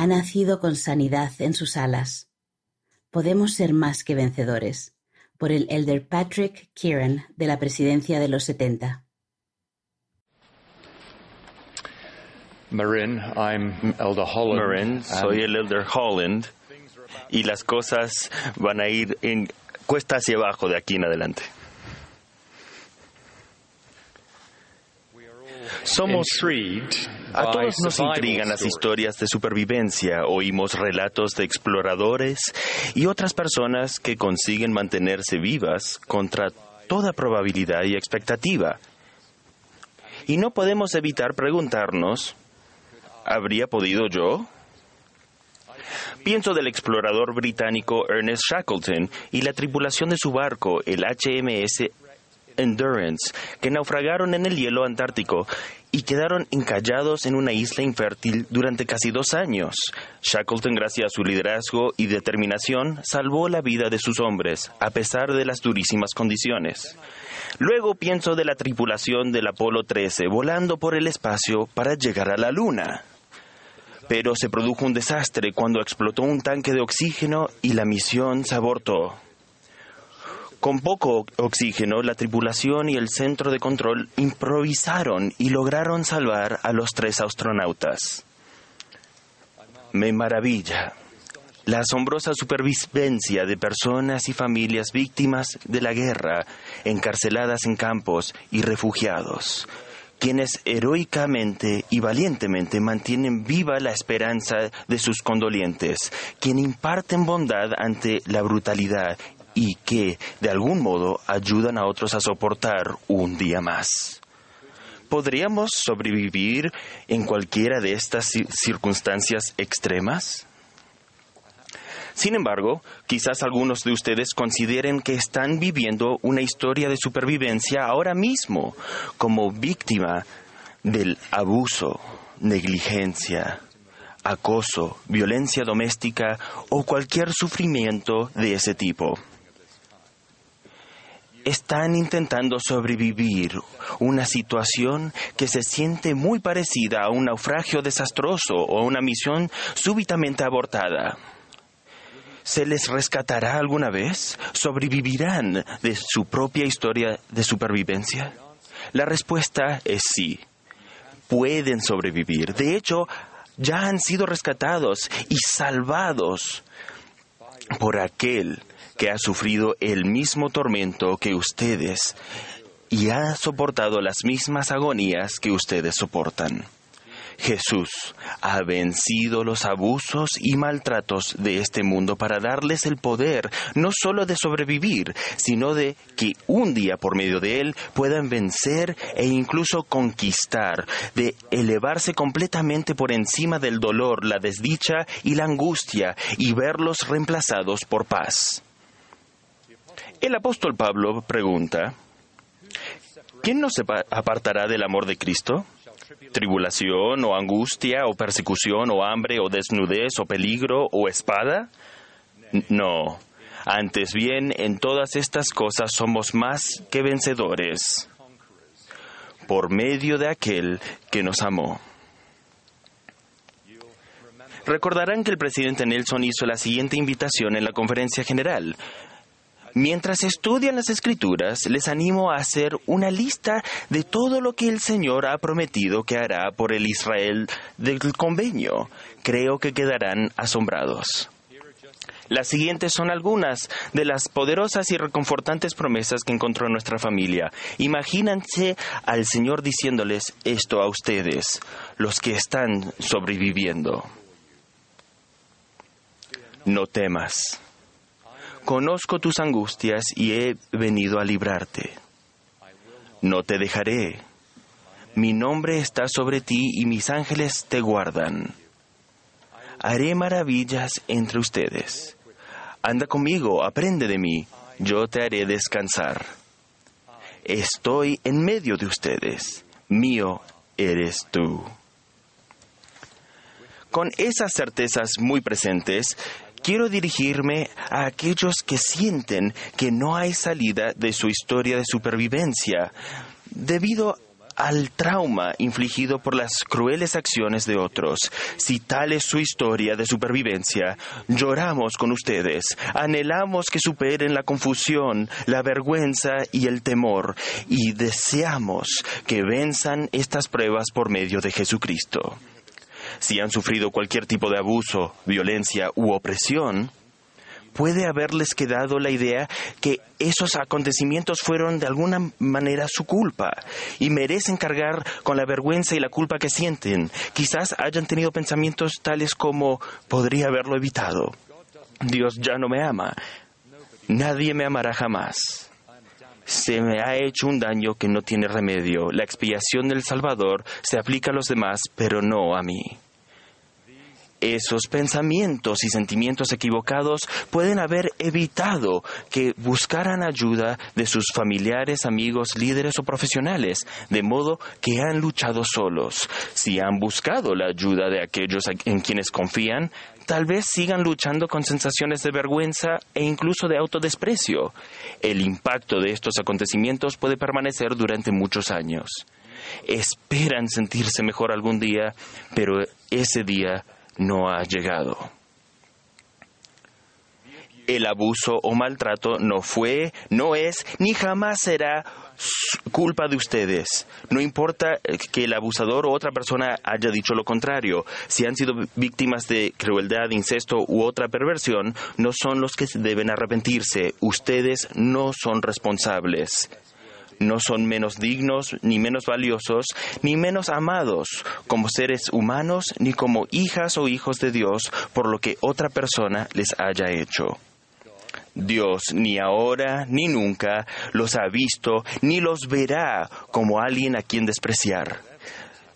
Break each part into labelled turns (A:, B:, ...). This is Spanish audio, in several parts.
A: ha nacido con sanidad en sus alas. Podemos ser más que vencedores. Por el elder Patrick Kieran de la presidencia de los 70.
B: Marin, I'm Elder Holland.
C: Marin, soy el Elder Holland y las cosas van a ir en cuesta hacia abajo de aquí en adelante. Somos a todos nos intrigan las historias de supervivencia. Oímos relatos de exploradores y otras personas que consiguen mantenerse vivas contra toda probabilidad y expectativa. Y no podemos evitar preguntarnos, ¿habría podido yo? Pienso del explorador británico Ernest Shackleton y la tripulación de su barco, el HMS Endurance, que naufragaron en el hielo antártico y quedaron encallados en una isla infértil durante casi dos años. Shackleton, gracias a su liderazgo y determinación, salvó la vida de sus hombres, a pesar de las durísimas condiciones. Luego pienso de la tripulación del Apolo 13 volando por el espacio para llegar a la Luna. Pero se produjo un desastre cuando explotó un tanque de oxígeno y la misión se abortó. Con poco oxígeno, la tripulación y el centro de control improvisaron y lograron salvar a los tres astronautas. Me maravilla la asombrosa supervivencia de personas y familias víctimas de la guerra, encarceladas en campos y refugiados quienes heroicamente y valientemente mantienen viva la esperanza de sus condolientes, quienes imparten bondad ante la brutalidad y que, de algún modo, ayudan a otros a soportar un día más. ¿Podríamos sobrevivir en cualquiera de estas circunstancias extremas? Sin embargo, quizás algunos de ustedes consideren que están viviendo una historia de supervivencia ahora mismo como víctima del abuso, negligencia, acoso, violencia doméstica o cualquier sufrimiento de ese tipo. Están intentando sobrevivir una situación que se siente muy parecida a un naufragio desastroso o a una misión súbitamente abortada. ¿Se les rescatará alguna vez? ¿Sobrevivirán de su propia historia de supervivencia? La respuesta es sí. Pueden sobrevivir. De hecho, ya han sido rescatados y salvados por aquel que ha sufrido el mismo tormento que ustedes y ha soportado las mismas agonías que ustedes soportan. Jesús ha vencido los abusos y maltratos de este mundo para darles el poder no solo de sobrevivir, sino de que un día por medio de él puedan vencer e incluso conquistar, de elevarse completamente por encima del dolor, la desdicha y la angustia y verlos reemplazados por paz. El apóstol Pablo pregunta, ¿quién nos apartará del amor de Cristo? tribulación o angustia o persecución o hambre o desnudez o peligro o espada? No. Antes bien, en todas estas cosas somos más que vencedores por medio de aquel que nos amó. Recordarán que el presidente Nelson hizo la siguiente invitación en la conferencia general. Mientras estudian las escrituras, les animo a hacer una lista de todo lo que el Señor ha prometido que hará por el Israel del convenio. Creo que quedarán asombrados. Las siguientes son algunas de las poderosas y reconfortantes promesas que encontró nuestra familia. Imagínense al Señor diciéndoles esto a ustedes, los que están sobreviviendo. No temas Conozco tus angustias y he venido a librarte. No te dejaré. Mi nombre está sobre ti y mis ángeles te guardan. Haré maravillas entre ustedes. Anda conmigo, aprende de mí, yo te haré descansar. Estoy en medio de ustedes, mío eres tú. Con esas certezas muy presentes, quiero dirigirme a aquellos que sienten que no hay salida de su historia de supervivencia debido al trauma infligido por las crueles acciones de otros. Si tal es su historia de supervivencia, lloramos con ustedes, anhelamos que superen la confusión, la vergüenza y el temor, y deseamos que venzan estas pruebas por medio de Jesucristo. Si han sufrido cualquier tipo de abuso, violencia u opresión, puede haberles quedado la idea que esos acontecimientos fueron de alguna manera su culpa y merecen cargar con la vergüenza y la culpa que sienten. Quizás hayan tenido pensamientos tales como podría haberlo evitado. Dios ya no me ama. Nadie me amará jamás. Se me ha hecho un daño que no tiene remedio. La expiación del Salvador se aplica a los demás, pero no a mí. Esos pensamientos y sentimientos equivocados pueden haber evitado que buscaran ayuda de sus familiares, amigos, líderes o profesionales, de modo que han luchado solos. Si han buscado la ayuda de aquellos en quienes confían, tal vez sigan luchando con sensaciones de vergüenza e incluso de autodesprecio. El impacto de estos acontecimientos puede permanecer durante muchos años. Esperan sentirse mejor algún día, pero ese día no ha llegado. El abuso o maltrato no fue, no es, ni jamás será culpa de ustedes. No importa que el abusador o otra persona haya dicho lo contrario. Si han sido víctimas de crueldad, incesto u otra perversión, no son los que deben arrepentirse. Ustedes no son responsables no son menos dignos, ni menos valiosos, ni menos amados como seres humanos, ni como hijas o hijos de Dios por lo que otra persona les haya hecho. Dios ni ahora ni nunca los ha visto ni los verá como alguien a quien despreciar.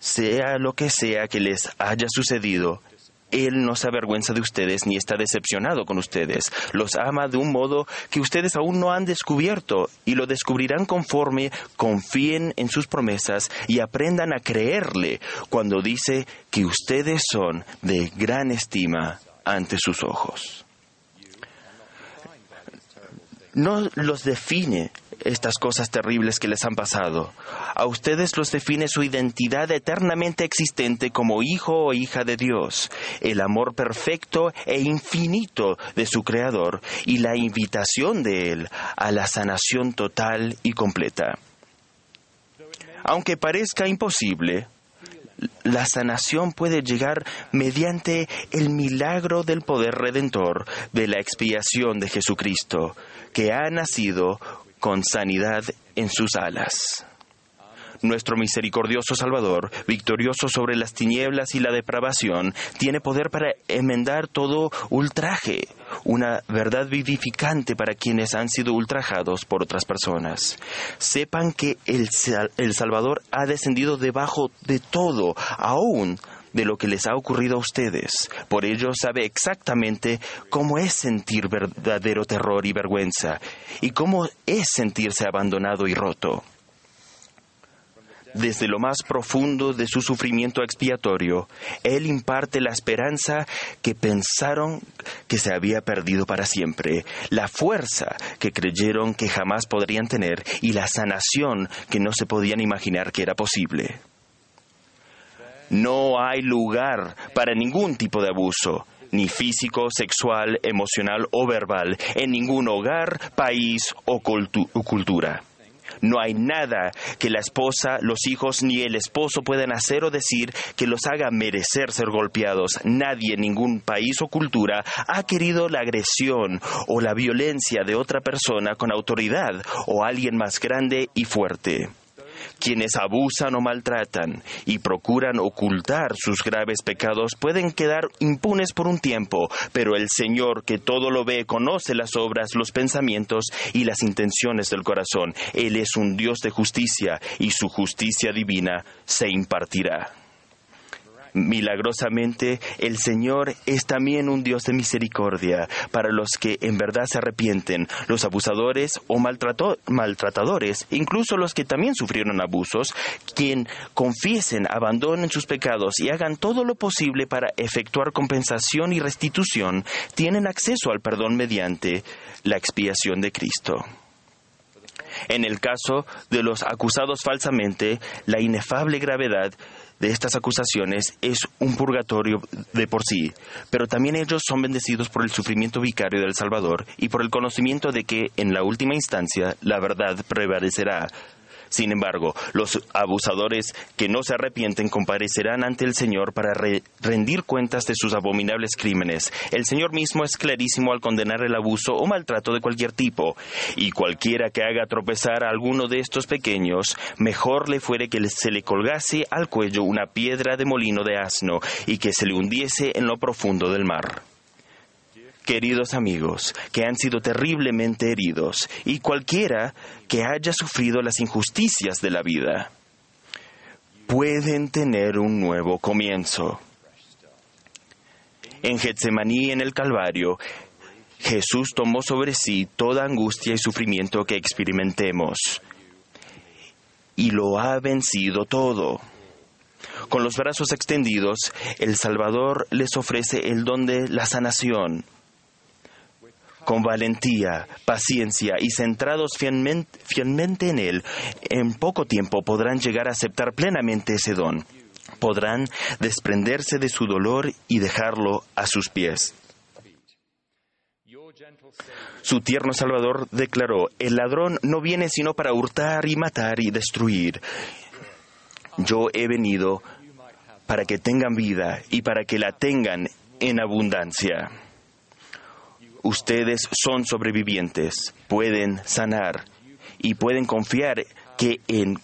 C: Sea lo que sea que les haya sucedido, él no se avergüenza de ustedes ni está decepcionado con ustedes. Los ama de un modo que ustedes aún no han descubierto y lo descubrirán conforme confíen en sus promesas y aprendan a creerle cuando dice que ustedes son de gran estima ante sus ojos. No los define estas cosas terribles que les han pasado. A ustedes los define su identidad eternamente existente como hijo o hija de Dios, el amor perfecto e infinito de su Creador y la invitación de Él a la sanación total y completa. Aunque parezca imposible, la sanación puede llegar mediante el milagro del poder redentor de la expiación de Jesucristo, que ha nacido con sanidad en sus alas. Nuestro misericordioso Salvador, victorioso sobre las tinieblas y la depravación, tiene poder para enmendar todo ultraje, una verdad vivificante para quienes han sido ultrajados por otras personas. Sepan que el, el Salvador ha descendido debajo de todo, aún de lo que les ha ocurrido a ustedes. Por ello sabe exactamente cómo es sentir verdadero terror y vergüenza y cómo es sentirse abandonado y roto. Desde lo más profundo de su sufrimiento expiatorio, Él imparte la esperanza que pensaron que se había perdido para siempre, la fuerza que creyeron que jamás podrían tener y la sanación que no se podían imaginar que era posible. No hay lugar para ningún tipo de abuso, ni físico, sexual, emocional o verbal, en ningún hogar, país o, cultura. No hay nada que la esposa, los hijos ni el esposo puedan hacer o decir que los haga merecer ser golpeados. Nadie en ningún país o cultura ha querido la agresión o la violencia de otra persona con autoridad o alguien más grande y fuerte. Quienes abusan o maltratan y procuran ocultar sus graves pecados pueden quedar impunes por un tiempo, pero el Señor que todo lo ve conoce las obras, los pensamientos y las intenciones del corazón. Él es un Dios de justicia y su justicia divina se impartirá. Milagrosamente, el Señor es también un Dios de misericordia para los que en verdad se arrepienten, los abusadores o maltratadores, incluso los que también sufrieron abusos, quien confiesen, abandonen sus pecados y hagan todo lo posible para efectuar compensación y restitución, tienen acceso al perdón mediante la expiación de Cristo. En el caso de los acusados falsamente, la inefable gravedad de estas acusaciones es un purgatorio de por sí, pero también ellos son bendecidos por el sufrimiento vicario del Salvador y por el conocimiento de que, en la última instancia, la verdad prevalecerá. Sin embargo, los abusadores que no se arrepienten comparecerán ante el Señor para rendir cuentas de sus abominables crímenes. El Señor mismo es clarísimo al condenar el abuso o maltrato de cualquier tipo, y cualquiera que haga tropezar a alguno de estos pequeños, mejor le fuere que se le colgase al cuello una piedra de molino de asno y que se le hundiese en lo profundo del mar queridos amigos, que han sido terriblemente heridos, y cualquiera que haya sufrido las injusticias de la vida, pueden tener un nuevo comienzo. En Getsemaní, en el Calvario, Jesús tomó sobre sí toda angustia y sufrimiento que experimentemos, y lo ha vencido todo. Con los brazos extendidos, el Salvador les ofrece el don de la sanación con valentía, paciencia y centrados fielmente, en Él, en poco tiempo podrán llegar a aceptar plenamente ese don. Podrán desprenderse de su dolor y dejarlo a sus pies. Su tierno Salvador declaró, el ladrón no viene sino para hurtar y matar y destruir. Yo he venido para que tengan vida y para que la tengan en abundancia. Ustedes son sobrevivientes, pueden sanar y pueden confiar que, en,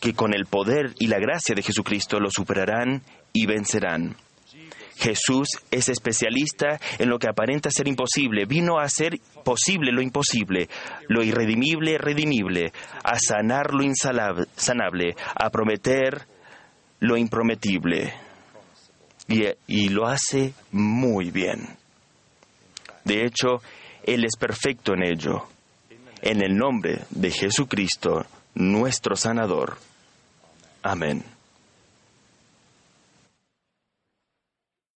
C: que con el poder y la gracia de Jesucristo lo superarán y vencerán. Jesús es especialista en lo que aparenta ser imposible. Vino a hacer posible lo imposible, lo irredimible redimible, a sanar lo insanable, a prometer lo imprometible. Y, y lo hace muy bien. De hecho, Él es perfecto en ello. En el nombre de Jesucristo, nuestro sanador. Amén.